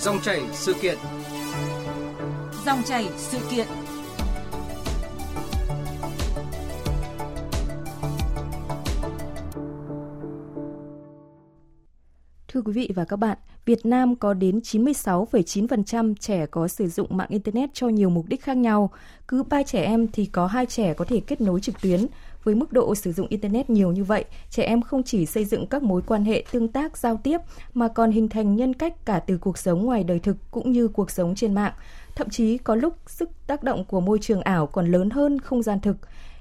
Dòng chảy sự kiện. Dòng chảy sự kiện. Thưa quý vị và các bạn, Việt Nam có đến 96,9% trẻ có sử dụng mạng Internet cho nhiều mục đích khác nhau. Cứ 3 trẻ em thì có 2 trẻ có thể kết nối trực tuyến. Với mức độ sử dụng Internet nhiều như vậy, trẻ em không chỉ xây dựng các mối quan hệ tương tác giao tiếp mà còn hình thành nhân cách cả từ cuộc sống ngoài đời thực cũng như cuộc sống trên mạng. Thậm chí có lúc sức tác động của môi trường ảo còn lớn hơn không gian thực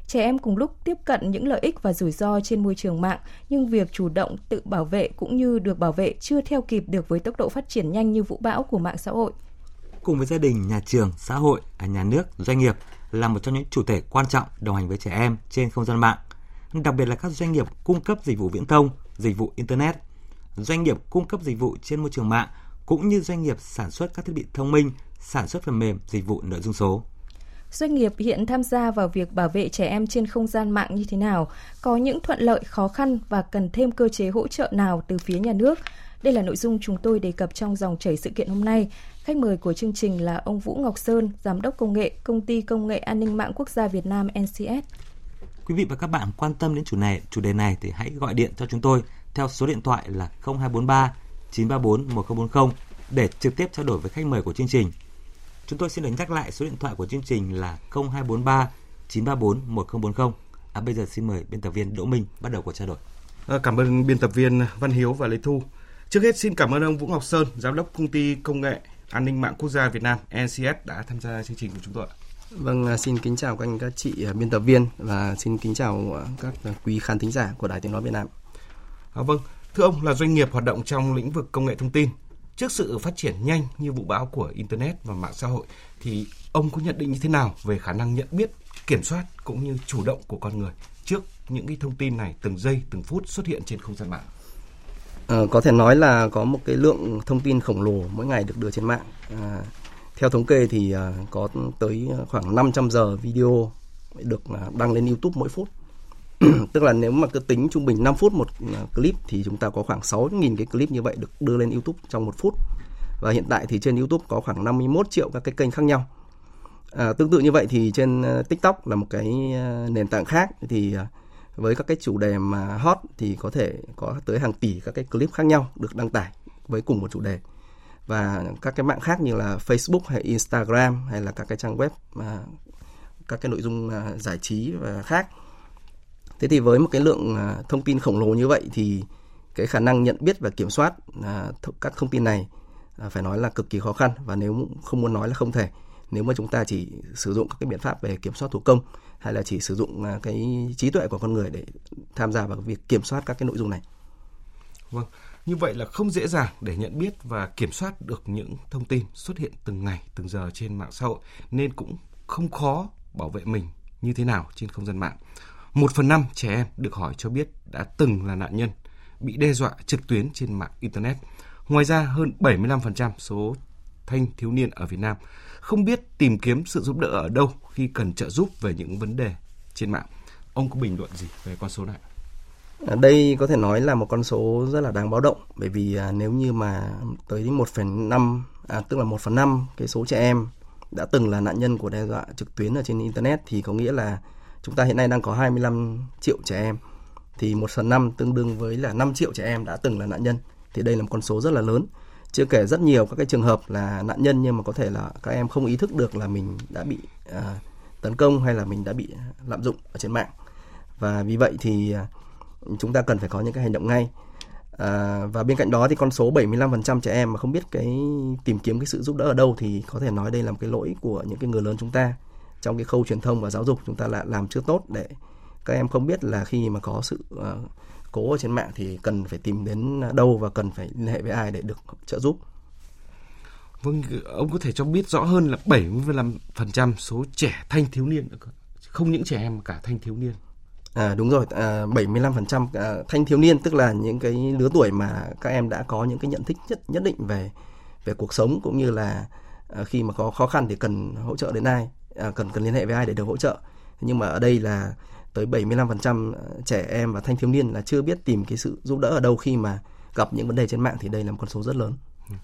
trẻ em cùng lúc tiếp cận những lợi ích và rủi ro trên môi trường mạng, nhưng việc chủ động tự bảo vệ cũng như được bảo vệ chưa theo kịp được với tốc độ phát triển nhanh như vũ bão của mạng xã hội. Cùng với gia đình, nhà trường, xã hội, à, nhà nước, doanh nghiệp là một trong những chủ thể quan trọng đồng hành với trẻ em trên không gian mạng, đặc biệt là các doanh nghiệp cung cấp dịch vụ viễn thông, dịch vụ internet, doanh nghiệp cung cấp dịch vụ trên môi trường mạng cũng như doanh nghiệp sản xuất các thiết bị thông minh, sản xuất phần mềm, dịch vụ nội dung số. Doanh nghiệp hiện tham gia vào việc bảo vệ trẻ em trên không gian mạng như thế nào, có những thuận lợi khó khăn và cần thêm cơ chế hỗ trợ nào từ phía nhà nước. Đây là nội dung chúng tôi đề cập trong dòng chảy sự kiện hôm nay. Khách mời của chương trình là ông Vũ Ngọc Sơn, Giám đốc Công nghệ, Công ty Công nghệ An ninh mạng quốc gia Việt Nam NCS. Quý vị và các bạn quan tâm đến chủ này, chủ đề này thì hãy gọi điện cho chúng tôi theo số điện thoại là 0243 934 1040 để trực tiếp trao đổi với khách mời của chương trình. Chúng tôi xin được nhắc lại số điện thoại của chương trình là 0243 934 1040. À, bây giờ xin mời biên tập viên Đỗ Minh bắt đầu cuộc trao đổi. À, cảm ơn biên tập viên Văn Hiếu và Lê Thu. Trước hết xin cảm ơn ông Vũ Ngọc Sơn, giám đốc công ty công nghệ an ninh mạng quốc gia Việt Nam NCS đã tham gia chương trình của chúng tôi. Vâng, à, xin kính chào các anh các chị à, biên tập viên và xin kính chào các quý khán thính giả của Đài Tiếng nói Việt Nam. À, vâng, thưa ông là doanh nghiệp hoạt động trong lĩnh vực công nghệ thông tin Trước sự phát triển nhanh như vụ bão của Internet và mạng xã hội thì ông có nhận định như thế nào về khả năng nhận biết, kiểm soát cũng như chủ động của con người trước những cái thông tin này từng giây từng phút xuất hiện trên không gian mạng? À, có thể nói là có một cái lượng thông tin khổng lồ mỗi ngày được đưa trên mạng. À, theo thống kê thì à, có tới khoảng 500 giờ video được à, đăng lên YouTube mỗi phút. tức là nếu mà cứ tính trung bình 5 phút một à, clip thì chúng ta có khoảng 6.000 cái clip như vậy được đưa lên YouTube trong một phút. Và hiện tại thì trên YouTube có khoảng 51 triệu các cái kênh khác nhau. À, tương tự như vậy thì trên TikTok là một cái nền tảng khác thì với các cái chủ đề mà hot thì có thể có tới hàng tỷ các cái clip khác nhau được đăng tải với cùng một chủ đề. Và các cái mạng khác như là Facebook hay Instagram hay là các cái trang web mà các cái nội dung à, giải trí và khác. Thế thì với một cái lượng à, thông tin khổng lồ như vậy thì cái khả năng nhận biết và kiểm soát à, các thông tin này phải nói là cực kỳ khó khăn và nếu không muốn nói là không thể nếu mà chúng ta chỉ sử dụng các cái biện pháp về kiểm soát thủ công hay là chỉ sử dụng à, cái trí tuệ của con người để tham gia vào việc kiểm soát các cái nội dung này. Vâng, như vậy là không dễ dàng để nhận biết và kiểm soát được những thông tin xuất hiện từng ngày, từng giờ trên mạng xã hội nên cũng không khó bảo vệ mình như thế nào trên không gian mạng. Một phần năm trẻ em được hỏi cho biết đã từng là nạn nhân bị đe dọa trực tuyến trên mạng Internet. Ngoài ra, hơn 75% số thanh thiếu niên ở Việt Nam không biết tìm kiếm sự giúp đỡ ở đâu khi cần trợ giúp về những vấn đề trên mạng. Ông có bình luận gì về con số này? À, đây có thể nói là một con số rất là đáng báo động bởi vì à, nếu như mà tới 1,5 à, tức là 1 phần 5 cái số trẻ em đã từng là nạn nhân của đe dọa trực tuyến ở trên internet thì có nghĩa là chúng ta hiện nay đang có 25 triệu trẻ em thì một phần năm tương đương với là 5 triệu trẻ em đã từng là nạn nhân thì đây là một con số rất là lớn chưa kể rất nhiều các cái trường hợp là nạn nhân nhưng mà có thể là các em không ý thức được là mình đã bị à, tấn công hay là mình đã bị lạm dụng ở trên mạng. Và vì vậy thì à, chúng ta cần phải có những cái hành động ngay. À, và bên cạnh đó thì con số 75% trẻ em mà không biết cái tìm kiếm cái sự giúp đỡ ở đâu thì có thể nói đây là một cái lỗi của những cái người lớn chúng ta. Trong cái khâu truyền thông và giáo dục chúng ta lại làm chưa tốt để các em không biết là khi mà có sự uh, cố ở trên mạng thì cần phải tìm đến đâu và cần phải liên hệ với ai để được trợ giúp. Vâng, ông có thể cho biết rõ hơn là 75% số trẻ thanh thiếu niên không những trẻ em mà cả thanh thiếu niên. À, đúng rồi, à, 75% à, thanh thiếu niên tức là những cái lứa tuổi mà các em đã có những cái nhận thức nhất nhất định về về cuộc sống cũng như là à, khi mà có khó khăn thì cần hỗ trợ đến ai à, cần cần liên hệ với ai để được hỗ trợ nhưng mà ở đây là tới 75% ờ, trẻ em và thanh thiếu niên là chưa biết tìm cái sự giúp đỡ ở đâu khi mà gặp những vấn đề trên mạng thì đây là một con số rất lớn. Ừ.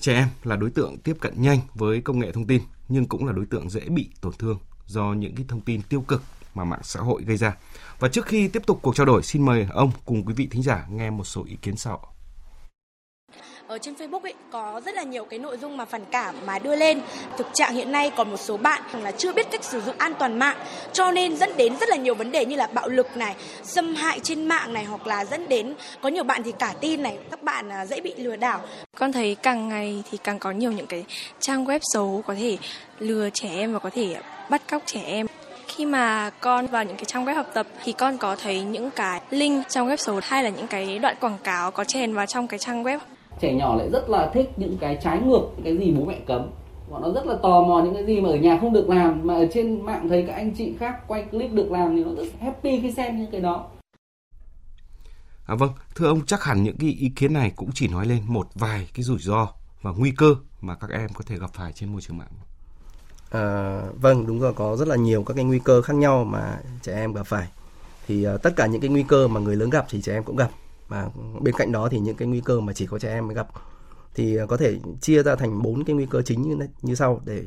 Trẻ em là đối tượng tiếp cận nhanh với công nghệ thông tin nhưng cũng là đối tượng dễ bị tổn thương do những cái thông tin tiêu cực mà mạng xã hội gây ra. Và trước khi tiếp tục cuộc trao đổi, xin mời ông cùng quý vị thính giả nghe một số ý kiến sau ở trên Facebook ấy có rất là nhiều cái nội dung mà phản cảm mà đưa lên. Thực trạng hiện nay còn một số bạn là chưa biết cách sử dụng an toàn mạng cho nên dẫn đến rất là nhiều vấn đề như là bạo lực này, xâm hại trên mạng này hoặc là dẫn đến có nhiều bạn thì cả tin này, các bạn à, dễ bị lừa đảo. Con thấy càng ngày thì càng có nhiều những cái trang web xấu có thể lừa trẻ em và có thể bắt cóc trẻ em khi mà con vào những cái trang web học tập thì con có thấy những cái link trong web xấu hay là những cái đoạn quảng cáo có chèn vào trong cái trang web trẻ nhỏ lại rất là thích những cái trái ngược những cái gì bố mẹ cấm bọn nó rất là tò mò những cái gì mà ở nhà không được làm mà ở trên mạng thấy các anh chị khác quay clip được làm thì nó rất happy khi xem những cái đó À vâng, thưa ông chắc hẳn những cái ý kiến này cũng chỉ nói lên một vài cái rủi ro và nguy cơ mà các em có thể gặp phải trên môi trường mạng. À, vâng, đúng rồi, có rất là nhiều các cái nguy cơ khác nhau mà trẻ em gặp phải. Thì uh, tất cả những cái nguy cơ mà người lớn gặp thì trẻ em cũng gặp và bên cạnh đó thì những cái nguy cơ mà chỉ có trẻ em mới gặp. Thì ờ, có thể chia ra thành bốn cái nguy cơ chính như như sau để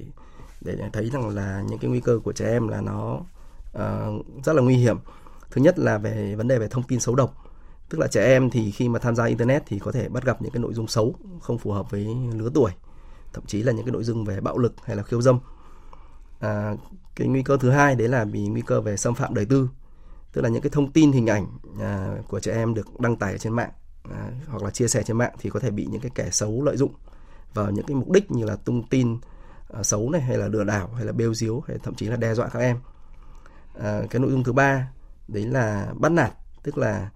để thấy rằng là những cái nguy cơ của trẻ em là nó uh, rất là nguy hiểm. Thứ nhất là về vấn đề về thông tin xấu độc. Tức là trẻ em thì khi mà tham gia internet thì có thể bắt gặp những cái nội dung xấu không phù hợp với lứa tuổi thậm chí là những cái nội dung về bạo lực hay là khiêu dâm. À, cái nguy cơ thứ hai đấy là vì nguy cơ về xâm phạm đời tư tức là những cái thông tin hình ảnh à, của trẻ em được đăng tải ở trên mạng à, hoặc là chia sẻ trên mạng thì có thể bị những cái kẻ xấu lợi dụng vào những cái mục đích như là tung tin à, xấu này hay là lừa đảo hay là bêu diếu hay thậm chí là đe dọa các em. À, cái nội dung thứ ba đấy là bắt nạt. Tức là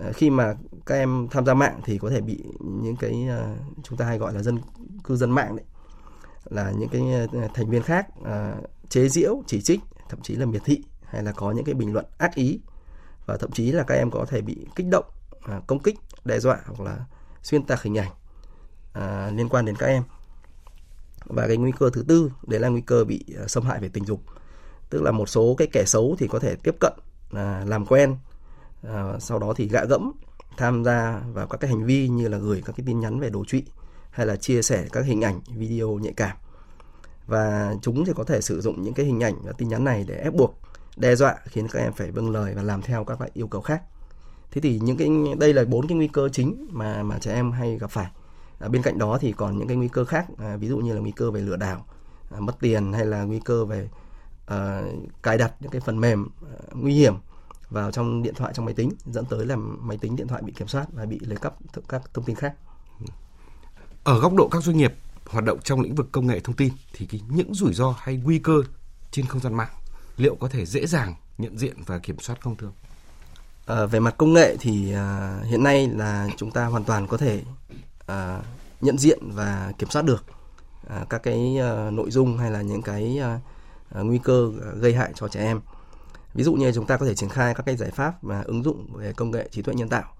à, khi mà các em tham gia mạng thì có thể bị những cái à, chúng ta hay gọi là dân cư dân mạng đấy là những cái à, thành viên khác à, chế giễu chỉ trích thậm chí là miệt thị hay là có những cái bình luận ác ý và thậm chí là các em có thể bị kích động à, công kích đe dọa hoặc là xuyên tạc hình ảnh à, liên quan đến các em. Và cái nguy cơ thứ tư đấy là nguy cơ bị à, xâm hại về tình dục. Tức là một số cái kẻ xấu thì có thể tiếp cận à, làm quen à, sau đó thì gạ gẫm tham gia vào các cái hành vi như là gửi các cái tin nhắn về đồ trụy hay là chia sẻ các hình ảnh video nhạy cảm. Và chúng thì có thể sử dụng những cái hình ảnh và tin nhắn này để ép buộc đe dọa khiến các em phải vâng lời và làm theo các loại yêu cầu khác. Thế thì những cái đây là bốn cái nguy cơ chính mà mà trẻ em hay gặp phải. À, bên cạnh đó thì còn những cái nguy cơ khác à, ví dụ như là nguy cơ về lừa đảo à, mất tiền hay là nguy cơ về à, cài đặt những cái phần mềm à, nguy hiểm vào trong điện thoại trong máy tính dẫn tới làm máy tính điện thoại bị kiểm soát và bị lấy cắp các thông tin khác. Ở góc độ các doanh nghiệp hoạt động trong lĩnh vực công nghệ thông tin thì cái những rủi ro hay nguy cơ trên không gian mạng liệu có thể dễ dàng nhận diện và kiểm soát không thưa À, về mặt công nghệ thì à, hiện nay là chúng ta hoàn toàn có thể à, nhận diện và kiểm soát được à, các cái à, nội dung hay là những cái à, à, nguy cơ gây hại cho trẻ em. Ví dụ như chúng ta có thể triển khai các cái giải pháp mà ứng dụng về công nghệ trí tuệ nhân tạo.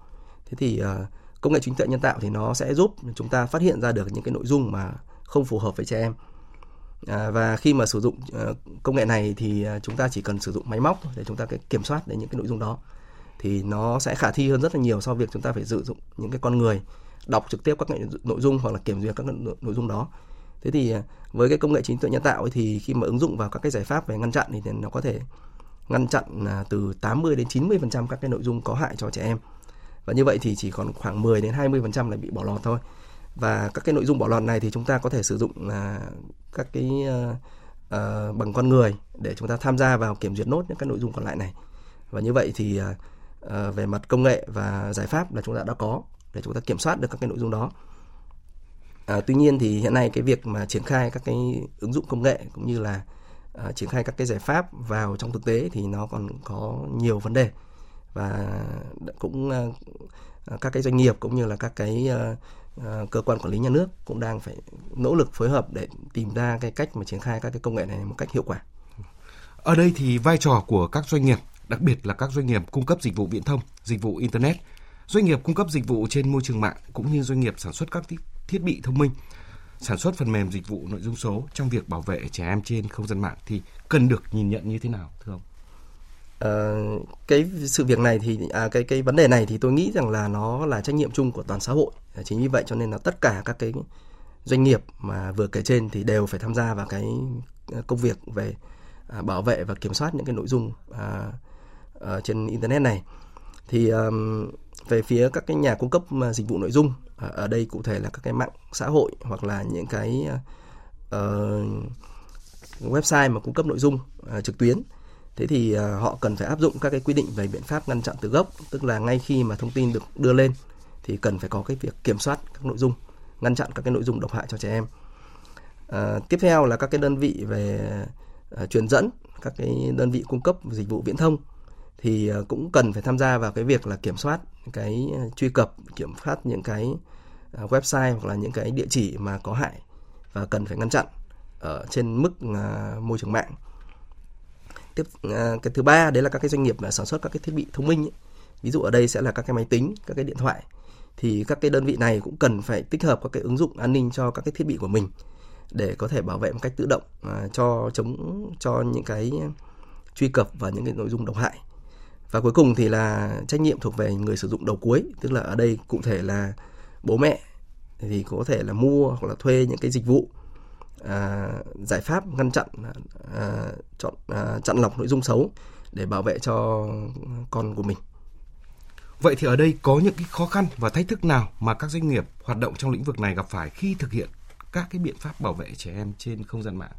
Thế thì à, công nghệ trí tuệ nhân tạo thì nó sẽ giúp chúng ta phát hiện ra được những cái nội dung mà không phù hợp với trẻ em À, và khi mà sử dụng uh, công nghệ này thì ờ, chúng ta chỉ cần sử dụng máy móc để chúng ta cái kiểm soát đến những cái nội dung đó. Thì nó sẽ khả thi hơn rất là nhiều so với việc chúng ta phải sử dụng những cái con người đọc trực tiếp các nội dung hoặc là kiểm duyệt các nội dung đó. Thế thì ờ, với cái công nghệ trí tuệ nhân tạo ấy, thì khi mà ứng dụng vào các cái giải pháp về ngăn chặn thì nó có thể ngăn chặn à, từ 80 đến 90 phần trăm các cái nội dung có hại cho trẻ em. Và như vậy thì chỉ còn khoảng 10 đến 20 phần trăm là bị bỏ lọt thôi và các cái nội dung bỏ lọt này thì chúng ta có thể sử dụng là các cái uh, uh, bằng con người để chúng ta tham gia vào kiểm duyệt nốt những cái nội dung còn lại này. Và như vậy thì uh, về mặt công nghệ và giải pháp là chúng ta đã có để chúng ta kiểm soát được các cái nội dung đó. Uh, tuy nhiên thì hiện nay cái việc mà triển khai các cái ứng dụng công nghệ cũng như là uh, triển khai các cái giải pháp vào trong thực tế thì nó còn có nhiều vấn đề. Và cũng uh, các cái doanh nghiệp cũng như là các cái uh, Ờ, cơ quan quản lý nhà nước cũng đang phải nỗ lực phối hợp để tìm ra cái cách mà triển khai các cái công nghệ này một cách hiệu quả. Ở đây thì vai trò của các doanh nghiệp, đặc biệt là các doanh nghiệp cung cấp dịch vụ viễn thông, dịch vụ internet, doanh nghiệp cung cấp dịch vụ trên môi trường mạng cũng như doanh nghiệp sản xuất các thiết bị thông minh, sản xuất phần mềm dịch vụ nội dung số trong việc bảo vệ trẻ em trên không gian mạng thì cần được nhìn nhận như thế nào thưa ông? Uh, cái sự việc này thì à, cái cái vấn đề này thì tôi nghĩ rằng là nó là trách nhiệm chung của toàn xã hội. Ờ, chính vì vậy cho nên là tất cả các cái doanh nghiệp mà vừa kể trên thì đều phải tham gia vào cái ờ, công việc về à, bảo vệ và kiểm soát những cái nội dung à, à, trên internet này. Thì um, về phía các cái nhà cung cấp dịch vụ nội dung à, ở đây cụ thể là các cái mạng xã hội hoặc là những cái uh, website mà cung cấp nội dung uh, trực tuyến thế thì à, họ cần phải áp dụng các cái quy định về biện pháp ngăn chặn từ gốc tức là ngay khi mà thông tin được đưa lên thì cần phải có cái việc kiểm soát các nội dung ngăn chặn các cái nội dung độc hại cho trẻ em. À, tiếp theo là các cái đơn vị về à, truyền dẫn các cái đơn vị cung cấp dịch vụ viễn thông thì à, cũng cần phải tham gia vào cái việc là kiểm soát cái truy cập kiểm soát những cái à, website hoặc là những cái địa chỉ mà có hại và cần phải ngăn chặn ở trên mức à, môi trường mạng tiếp à, cái thứ ba, đấy là các cái doanh nghiệp sản xuất các cái thiết bị thông minh ấy. ví dụ ở đây sẽ là các cái máy tính, các cái điện thoại thì các cái đơn vị này cũng cần phải tích hợp các cái ứng dụng an ninh cho các cái thiết bị của mình để có thể bảo vệ một cách tự động à, cho chống, cho những cái truy cập và những cái nội dung độc hại và cuối cùng thì là trách nhiệm thuộc về người sử dụng đầu cuối, tức là ở đây cụ thể là bố mẹ thì có thể là mua hoặc là thuê những cái dịch vụ à, giải pháp ngăn chặn à, chọn à, chặn lọc nội dung xấu để bảo vệ cho con của mình Vậy thì ở đây có những cái khó khăn và thách thức nào mà các doanh nghiệp hoạt động trong lĩnh vực này gặp phải khi thực hiện các cái biện pháp bảo vệ trẻ em trên không gian mạng?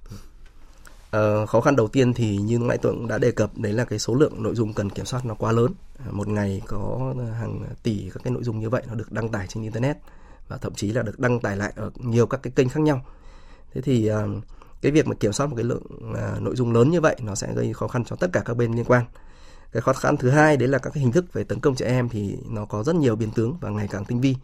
Ờ, khó khăn đầu tiên thì như nãy tôi cũng đã đề cập đấy là cái số lượng nội dung cần kiểm soát nó quá lớn. Một ngày có hàng tỷ các cái nội dung như vậy nó được đăng tải trên internet và thậm chí là được đăng tải lại ở nhiều các cái kênh khác nhau. Thế thì uh, cái việc mà kiểm soát một cái lượng uh, nội dung lớn như vậy nó sẽ gây khó khăn cho tất cả các bên liên quan. Cái khó khăn thứ hai đấy là các cái hình thức về tấn công trẻ em thì nó có rất nhiều biến tướng và ngày càng tinh vi.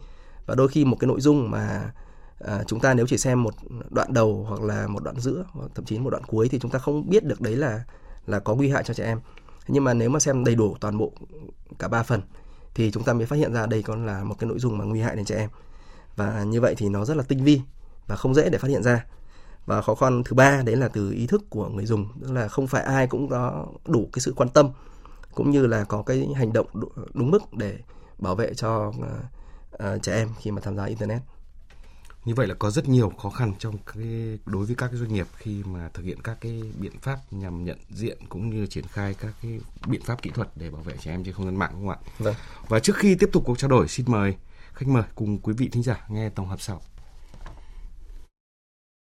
Và đôi khi một cái nội dung mà à, chúng ta nếu chỉ xem một đoạn đầu hoặc là một đoạn giữa hoặc thậm chí một đoạn cuối thì chúng ta không biết được đấy là là có nguy hại cho trẻ em. Nhưng mà nếu mà xem đầy đủ toàn bộ cả ba phần thì chúng ta mới phát hiện ra đây còn là một cái nội dung mà nguy hại đến trẻ em. Và như vậy thì nó rất là tinh vi và không dễ để phát hiện ra và khó khăn thứ ba đấy là từ ý thức của người dùng tức là không phải ai cũng có đủ cái sự quan tâm cũng như là có cái hành động đúng mức để bảo vệ cho uh, trẻ em khi mà tham gia internet. Như vậy là có rất nhiều khó khăn trong cái đối với các cái doanh nghiệp khi mà thực hiện các cái biện pháp nhằm nhận diện cũng như triển khai các cái biện pháp kỹ thuật để bảo vệ trẻ em trên không gian mạng đúng không ạ? Vâng. Và trước khi tiếp tục cuộc trao đổi, xin mời khách mời cùng quý vị thính giả nghe tổng hợp sau.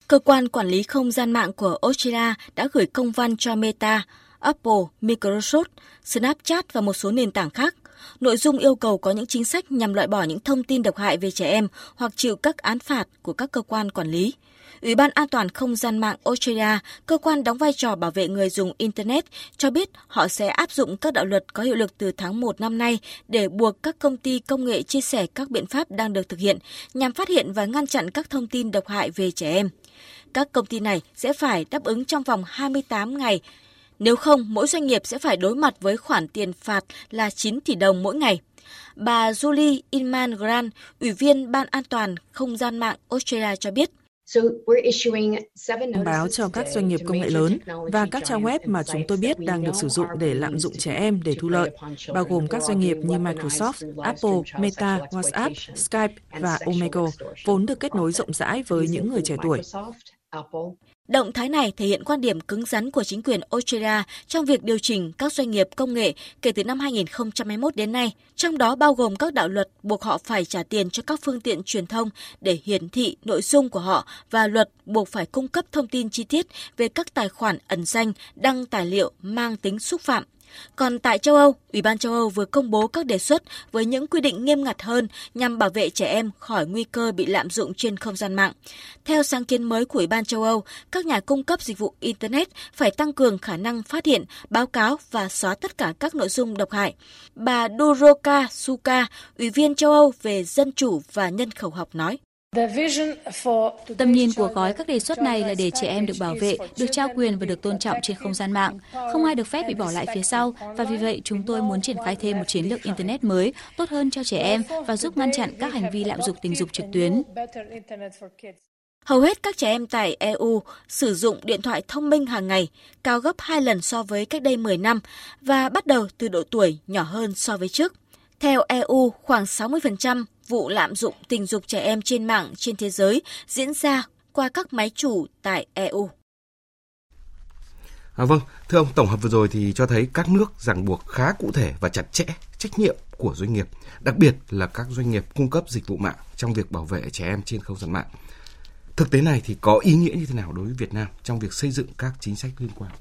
Cơ quan quản lý không gian mạng của Australia đã gửi công văn cho Meta Apple, Microsoft, Snapchat và một số nền tảng khác. Nội dung yêu cầu có những chính sách nhằm loại bỏ những thông tin độc hại về trẻ em hoặc chịu các án phạt của các cơ quan quản lý. Ủy ban An toàn không gian mạng Australia, cơ quan đóng vai trò bảo vệ người dùng Internet, cho biết họ sẽ áp dụng các đạo luật có hiệu lực từ tháng 1 năm nay để buộc các công ty công nghệ chia sẻ các biện pháp đang được thực hiện nhằm phát hiện và ngăn chặn các thông tin độc hại về trẻ em. Các công ty này sẽ phải đáp ứng trong vòng 28 ngày nếu không, mỗi doanh nghiệp sẽ phải đối mặt với khoản tiền phạt là 9 tỷ đồng mỗi ngày. Bà Julie Inman Grant, Ủy viên Ban An toàn Không gian mạng Australia cho biết. Thông báo cho các doanh nghiệp công nghệ lớn và các trang web mà chúng tôi biết đang được sử dụng để lạm dụng trẻ em để thu lợi, bao gồm các doanh nghiệp như Microsoft, Apple, Meta, WhatsApp, Skype và Omegle, vốn được kết nối rộng rãi với những người trẻ tuổi. Động thái này thể hiện quan điểm cứng rắn của chính quyền Australia trong việc điều chỉnh các doanh nghiệp công nghệ kể từ năm 2021 đến nay, trong đó bao gồm các đạo luật buộc họ phải trả tiền cho các phương tiện truyền thông để hiển thị nội dung của họ và luật buộc phải cung cấp thông tin chi tiết về các tài khoản ẩn danh đăng tài liệu mang tính xúc phạm còn tại châu Âu, Ủy ban châu Âu vừa công bố các đề xuất với những quy định nghiêm ngặt hơn nhằm bảo vệ trẻ em khỏi nguy cơ bị lạm dụng trên không gian mạng. Theo sáng kiến mới của Ủy ban châu Âu, các nhà cung cấp dịch vụ Internet phải tăng cường khả năng phát hiện, báo cáo và xóa tất cả các nội dung độc hại. Bà Duroka Suka, Ủy viên châu Âu về dân chủ và nhân khẩu học nói. Tầm nhìn của gói các đề xuất này là để trẻ em được bảo vệ, được trao quyền và được tôn trọng trên không gian mạng. Không ai được phép bị bỏ lại phía sau và vì vậy chúng tôi muốn triển khai thêm một chiến lược Internet mới tốt hơn cho trẻ em và giúp ngăn chặn các hành vi lạm dụng tình dục trực tuyến. Hầu hết các trẻ em tại EU sử dụng điện thoại thông minh hàng ngày, cao gấp 2 lần so với cách đây 10 năm và bắt đầu từ độ tuổi nhỏ hơn so với trước. Theo EU, khoảng 60% vụ lạm dụng tình dục trẻ em trên mạng trên thế giới diễn ra qua các máy chủ tại EU. À, vâng, thưa ông, tổng hợp vừa rồi thì cho thấy các nước ràng buộc khá cụ thể và chặt chẽ trách nhiệm của doanh nghiệp, đặc biệt là các doanh nghiệp cung cấp dịch vụ mạng trong việc bảo vệ trẻ em trên không gian mạng. Thực tế này thì có ý nghĩa như thế nào đối với Việt Nam trong việc xây dựng các chính sách liên quan?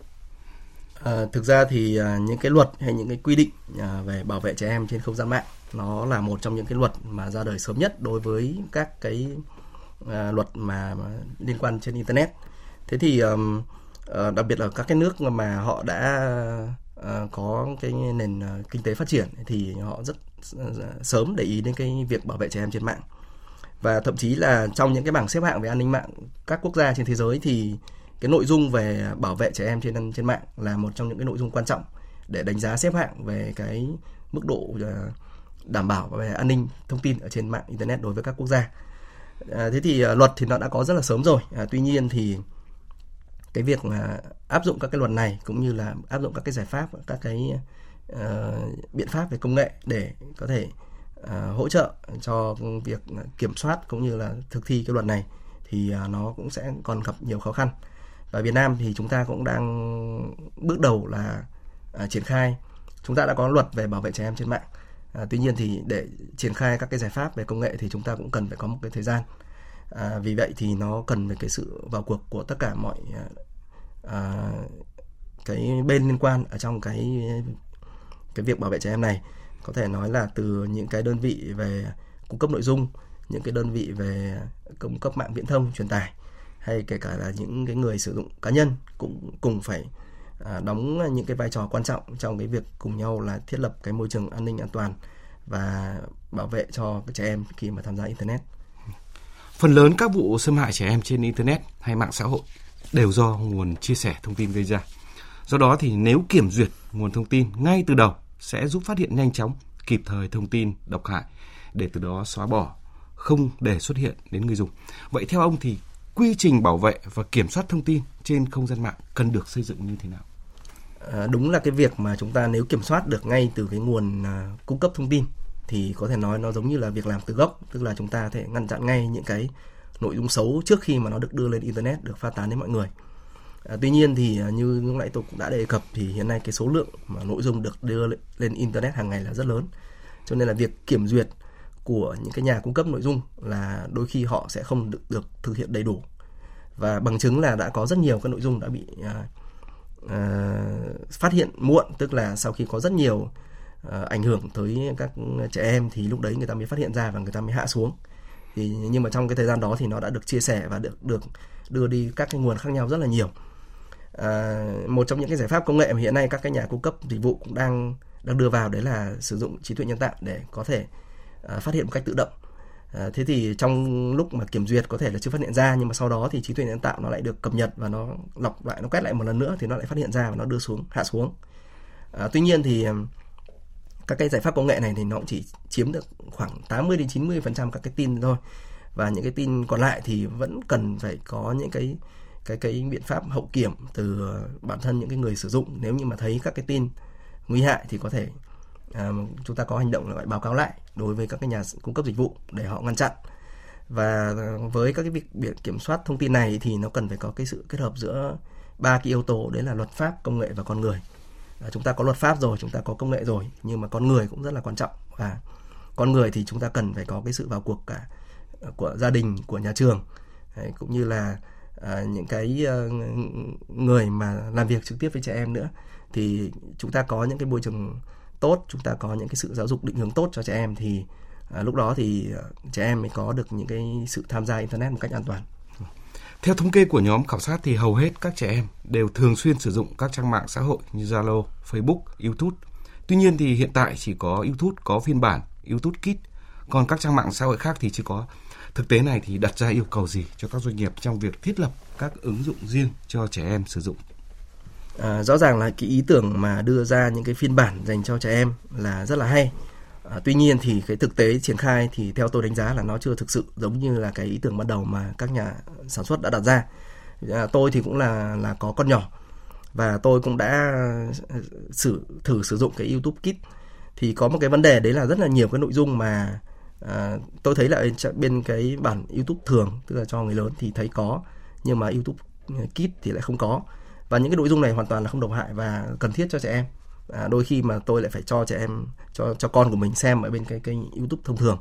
À, thực ra thì à, những cái luật hay những cái quy định à, về bảo vệ trẻ em trên không gian mạng nó là một trong những cái luật mà ra đời sớm nhất đối với các cái à, luật mà, mà liên quan trên internet. Thế thì um, à, đặc biệt là các cái nước mà họ đã à, có cái nền ờ, kinh tế phát triển thì họ rất sớm để ý đến cái việc bảo vệ trẻ em trên mạng và thậm chí là trong những cái bảng xếp hạng về an ninh mạng các quốc gia trên thế giới thì cái nội dung về bảo vệ trẻ em trên trên mạng là một trong những cái nội dung quan trọng để đánh giá xếp hạng về cái mức độ uh, đảm bảo về an ninh thông tin ở trên mạng internet đối với các quốc gia. À, thế thì à, luật thì nó đã có rất là sớm rồi. À, tuy nhiên thì cái việc mà áp dụng các cái luật này cũng như là áp dụng các cái giải pháp các cái uh, biện pháp về công nghệ để có thể uh, hỗ trợ cho việc kiểm soát cũng như là thực thi cái luật này thì uh, nó cũng sẽ còn gặp nhiều khó khăn và Việt Nam thì chúng ta cũng đang bước đầu là uh, triển khai chúng ta đã có luật về bảo vệ trẻ em trên mạng à, tuy nhiên thì để triển khai các cái giải pháp về công nghệ thì chúng ta cũng cần phải có một cái thời gian. À, vì vậy thì nó cần về cái sự vào cuộc của tất cả mọi à, à, cái bên liên quan ở trong cái cái việc bảo vệ trẻ em này. Có thể nói là từ những cái đơn vị về cung cấp nội dung những cái đơn vị về cung cấp mạng viễn thông truyền tải hay kể cả là những cái người sử dụng cá nhân cũng cùng phải à, đóng những cái vai trò quan trọng trong cái việc cùng nhau là thiết lập cái môi trường an ninh an toàn và bảo vệ cho các trẻ em khi mà tham gia internet. Phần lớn các vụ xâm hại trẻ em trên internet hay mạng xã hội đều do nguồn chia sẻ thông tin gây ra. Do đó thì nếu kiểm duyệt nguồn thông tin ngay từ đầu sẽ giúp phát hiện nhanh chóng, kịp thời thông tin độc hại để từ đó xóa bỏ, không để xuất hiện đến người dùng. Vậy theo ông thì quy trình bảo vệ và kiểm soát thông tin trên không gian mạng cần được xây dựng như thế nào? À, đúng là cái việc mà chúng ta nếu kiểm soát được ngay từ cái nguồn à, cung cấp thông tin thì có thể nói nó giống như là việc làm từ gốc, tức là chúng ta có thể ngăn chặn ngay những cái nội dung xấu trước khi mà nó được đưa lên internet được phát tán đến mọi người. À, tuy nhiên thì à, như lúc nãy tôi cũng đã đề cập thì hiện nay cái số lượng mà nội dung được đưa lên internet hàng ngày là rất lớn. Cho nên là việc kiểm duyệt của những cái nhà cung cấp nội dung là đôi khi họ sẽ không được, được thực hiện đầy đủ. Và bằng chứng là đã có rất nhiều các nội dung đã bị à, à, phát hiện muộn tức là sau khi có rất nhiều à, ảnh hưởng tới các trẻ em thì lúc đấy người ta mới phát hiện ra và người ta mới hạ xuống. Thì nhưng mà trong cái thời gian đó thì nó đã được chia sẻ và được được đưa đi các cái nguồn khác nhau rất là nhiều. À, một trong những cái giải pháp công nghệ mà hiện nay các cái nhà cung cấp dịch vụ cũng đang đang đưa vào đấy là sử dụng trí tuệ nhân tạo để có thể À, phát hiện một cách tự động. À, thế thì trong lúc mà kiểm duyệt có thể là chưa phát hiện ra nhưng mà sau đó thì trí tuệ nhân tạo nó lại được cập nhật và nó lọc lại nó quét lại một lần nữa thì nó lại phát hiện ra và nó đưa xuống hạ xuống. À, tuy nhiên thì các cái giải pháp công nghệ này thì nó cũng chỉ chiếm được khoảng 80 đến 90 phần trăm các cái tin thôi. Và những cái tin còn lại thì vẫn cần phải có những cái cái cái biện pháp hậu kiểm từ ờ, bản thân những cái người sử dụng. Nếu như mà thấy các cái tin nguy hại thì có thể à, chúng ta có hành động là phải báo cáo lại đối với các cái nhà cung cấp dịch vụ để họ ngăn chặn. Và với các cái việc biển kiểm soát thông tin này thì nó cần phải có cái sự kết hợp giữa ba cái yếu tố đấy là luật pháp công nghệ và con người. À, chúng ta có luật pháp rồi chúng ta có công nghệ rồi nhưng mà con người cũng rất là quan trọng. Và con người thì chúng ta cần phải có cái sự vào cuộc cả của gia đình của nhà trường đấy, cũng như là à, những cái à, người mà làm việc trực tiếp với trẻ em nữa. Thì chúng ta có những cái môi trường tốt chúng ta có những cái sự giáo dục định hướng tốt cho trẻ em thì à, lúc đó thì à, trẻ em mới có được những cái sự tham gia internet một cách an toàn theo thống kê của nhóm khảo sát thì hầu hết các trẻ em đều thường xuyên sử dụng các trang mạng xã hội như Zalo, Facebook, YouTube. Tuy nhiên thì hiện tại chỉ có YouTube có phiên bản YouTube Kids, còn các trang mạng xã hội khác thì chưa có. Thực tế này thì đặt ra yêu cầu gì cho các doanh nghiệp trong việc thiết lập các ứng dụng riêng cho trẻ em sử dụng? À, rõ ràng là cái ý tưởng mà đưa ra những cái phiên bản dành cho trẻ em là rất là hay. À, tuy nhiên thì cái thực tế triển khai thì theo tôi đánh giá là nó chưa thực sự giống như là cái ý tưởng ban đầu mà các nhà sản xuất đã đặt ra. À, tôi thì cũng là là có con nhỏ và tôi cũng đã à, sử thử sử dụng cái YouTube Kids thì có một cái vấn đề đấy là rất là nhiều cái nội dung mà à, tôi thấy là bên cái bản YouTube thường tức là cho người lớn thì thấy có nhưng mà YouTube Kids thì lại không có và những cái nội dung này hoàn toàn là không độc hại và cần thiết cho trẻ em. À, đôi khi mà tôi lại phải cho trẻ em cho cho con của mình xem ở bên cái kênh YouTube thông thường.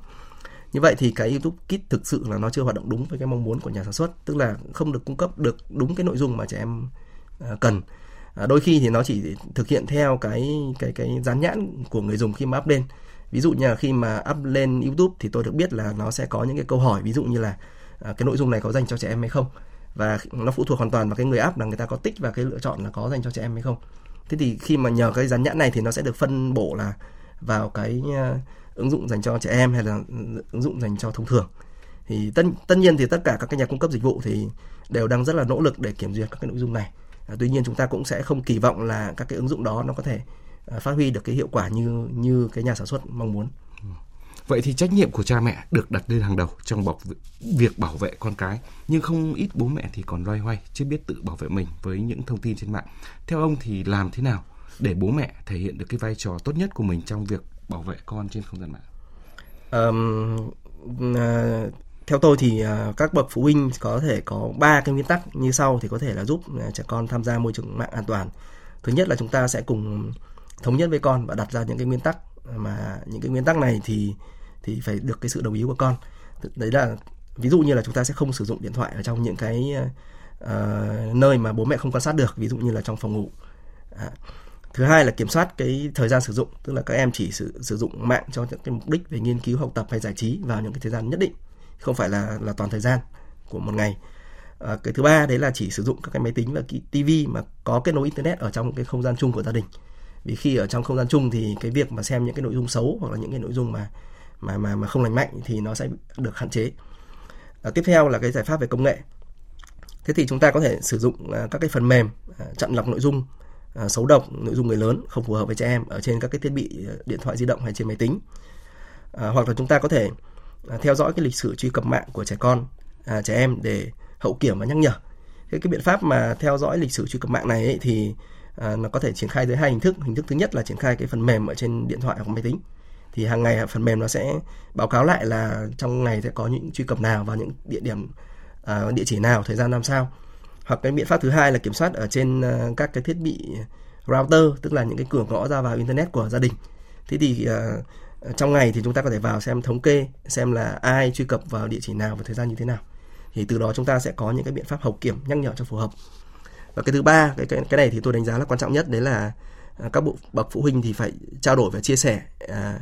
Như vậy thì cái YouTube Kids thực sự là nó chưa hoạt động đúng với cái mong muốn của nhà sản xuất tức là không được cung cấp được đúng cái nội dung mà trẻ em à, cần. À, đôi khi thì nó chỉ thực hiện theo cái cái cái dán nhãn của người dùng khi mà up lên. Ví dụ như là khi mà up lên YouTube thì tôi được biết là nó sẽ có những cái câu hỏi ví dụ như là à, cái nội dung này có dành cho trẻ em hay không và nó phụ thuộc hoàn toàn vào cái người áp là người ta có tích và cái lựa chọn là có dành cho trẻ em hay không. Thế thì khi mà nhờ cái dán nhãn này thì nó sẽ được phân bổ là vào cái ờ, ứng dụng dành cho trẻ em hay là ứng dụng dành cho thông thường. Thì tất tất nhiên thì tất cả các cái nhà cung cấp dịch vụ thì đều đang rất là nỗ lực để kiểm duyệt các cái nội dung này. À, tuy nhiên chúng ta cũng sẽ không kỳ vọng là các cái ứng dụng đó nó có thể ờ, phát huy được cái hiệu quả như như cái nhà sản xuất mong muốn. Ừ. Vậy thì trách nhiệm của cha mẹ được đặt lên hàng đầu trong bảo việc bảo vệ con cái, nhưng không ít bố mẹ thì còn loay hoay chưa biết tự bảo vệ mình với những thông tin trên mạng. Theo ông thì làm thế nào để bố mẹ thể hiện được cái vai trò tốt nhất của mình trong việc bảo vệ con trên không gian mạng? Um, uh, theo tôi thì uh, các bậc phụ huynh có thể có ba cái nguyên tắc như sau thì có thể là giúp uh, trẻ con tham gia môi trường mạng an toàn. Thứ nhất là chúng ta sẽ cùng thống nhất với con và đặt ra những cái nguyên tắc mà những cái nguyên tắc này thì thì phải được cái sự đồng ý của con. Đấy là ví dụ như là chúng ta sẽ không sử dụng điện thoại ở trong những cái uh, nơi mà bố mẹ không quan sát được ví dụ như là trong phòng ngủ. À. thứ hai là kiểm soát cái thời gian sử dụng tức là các em chỉ sử, sử dụng mạng cho những cái mục đích về nghiên cứu học tập hay giải trí vào những cái thời gian nhất định không phải là là toàn thời gian của một ngày. À, cái thứ ba đấy là chỉ sử dụng các cái máy tính và cái tivi mà có kết nối internet ở trong cái không gian chung của gia đình. Vì khi ở trong không gian chung thì cái việc mà xem những cái nội dung xấu hoặc là những cái nội dung mà mà mà mà không lành mạnh thì nó sẽ được hạn chế. À, tiếp theo là cái giải pháp về công nghệ. Thế thì chúng ta có thể sử dụng à, các cái phần mềm à, chặn lọc nội dung à, xấu độc nội dung người lớn không phù hợp với trẻ em ở trên các cái thiết bị à, điện thoại di động hay trên máy tính. À, hoặc là chúng ta có thể à, theo dõi cái lịch sử truy cập mạng của trẻ con à, trẻ em để hậu kiểm và nhắc nhở. Cái cái biện pháp mà theo dõi lịch sử truy cập mạng này ấy, thì à, nó có thể triển khai dưới hai hình thức. Hình thức thứ nhất là triển khai cái phần mềm ở trên điện thoại hoặc máy tính thì hàng ngày phần mềm nó sẽ báo cáo lại là trong ngày sẽ có những truy cập nào vào những địa điểm uh, địa chỉ nào thời gian làm sao. Hoặc cái biện pháp thứ hai là kiểm soát ở trên uh, các cái thiết bị router tức là những cái cửa ngõ ra vào internet của gia đình. Thế thì uh, trong ngày thì chúng ta có thể vào xem thống kê xem là ai truy cập vào địa chỉ nào và thời gian như thế nào. Thì từ đó chúng ta sẽ có những cái biện pháp hậu kiểm nhắc nhở cho phù hợp. Và cái thứ ba cái cái cái này thì tôi đánh giá là quan trọng nhất đấy là các bộ bậc phụ huynh thì phải trao đổi và chia sẻ à,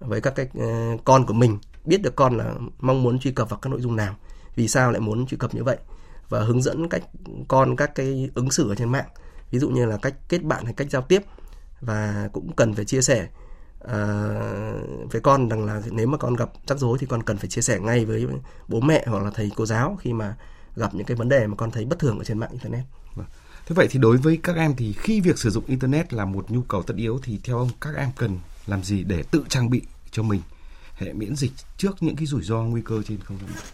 với các cái ờ, con của mình biết được con là mong muốn truy cập vào các nội dung nào vì sao lại muốn truy cập như vậy và hướng dẫn cách con các cái ứng xử ở trên mạng ví dụ như là cách kết bạn hay cách giao tiếp và cũng cần phải chia sẻ uh, với con rằng là nếu mà con gặp rắc rối thì con cần phải chia sẻ ngay với bố mẹ hoặc là thầy cô giáo khi mà gặp những cái vấn đề mà con thấy bất thường ở trên mạng internet. Vâng. Thế vậy thì đối với các em thì khi việc sử dụng internet là một nhu cầu tất yếu thì theo ông các em cần làm gì để tự trang bị cho mình hệ miễn dịch trước những cái rủi ro nguy cơ trên không gian mạng?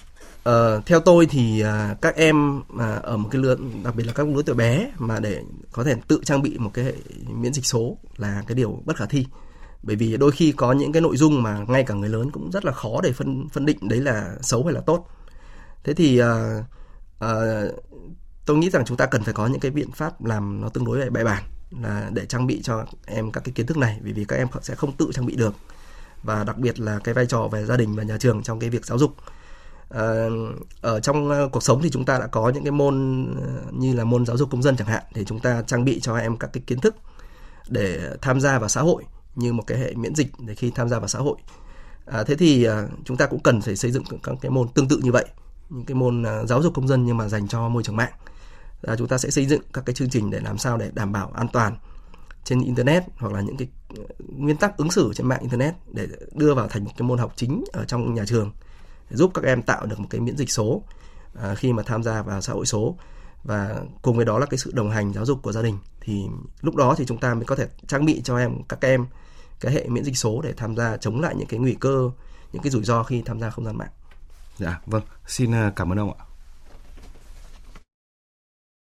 Ờ, theo tôi thì à, các em à, ở một cái lứa đặc biệt là các lứa tuổi bé mà để có thể tự trang bị một cái hệ miễn dịch số là cái điều bất khả thi. Bởi vì đôi khi có những cái nội dung mà ngay cả người lớn cũng rất là khó để phân phân định đấy là xấu hay là tốt. Thế thì à, à, tôi nghĩ rằng chúng ta cần phải có những cái biện pháp làm nó tương đối bài bản là để trang bị cho em các cái kiến thức này vì vì các em sẽ không tự trang bị được. Và đặc biệt là cái vai trò về gia đình và nhà trường trong cái việc giáo dục. À, ở trong ờ, cuộc sống thì chúng ta đã có những cái môn ờ, như là môn giáo dục công dân chẳng hạn để chúng ta trang bị cho em các cái kiến thức để tham gia vào xã hội như một cái hệ miễn dịch để khi tham gia vào xã hội. À, thế thì à, chúng ta cũng cần phải xây dựng các cái môn tương tự như vậy những cái môn à, giáo dục công dân nhưng mà dành cho môi trường mạng là chúng ta sẽ xây dựng các cái chương trình để làm sao để đảm bảo an toàn trên internet hoặc là những cái ờ, nguyên tắc ứng xử trên mạng internet để đưa vào thành cái môn học chính ở trong nhà trường giúp các em tạo được một cái miễn dịch số à, khi mà tham gia vào xã hội số và cùng với đó là cái sự đồng hành giáo dục của gia đình thì lúc đó thì chúng ta mới có thể trang bị cho em các em cái hệ miễn dịch số để tham gia chống lại những cái nguy cơ những cái rủi ro khi tham gia không gian mạng. Dạ vâng, xin ờ, cảm ơn ông ạ.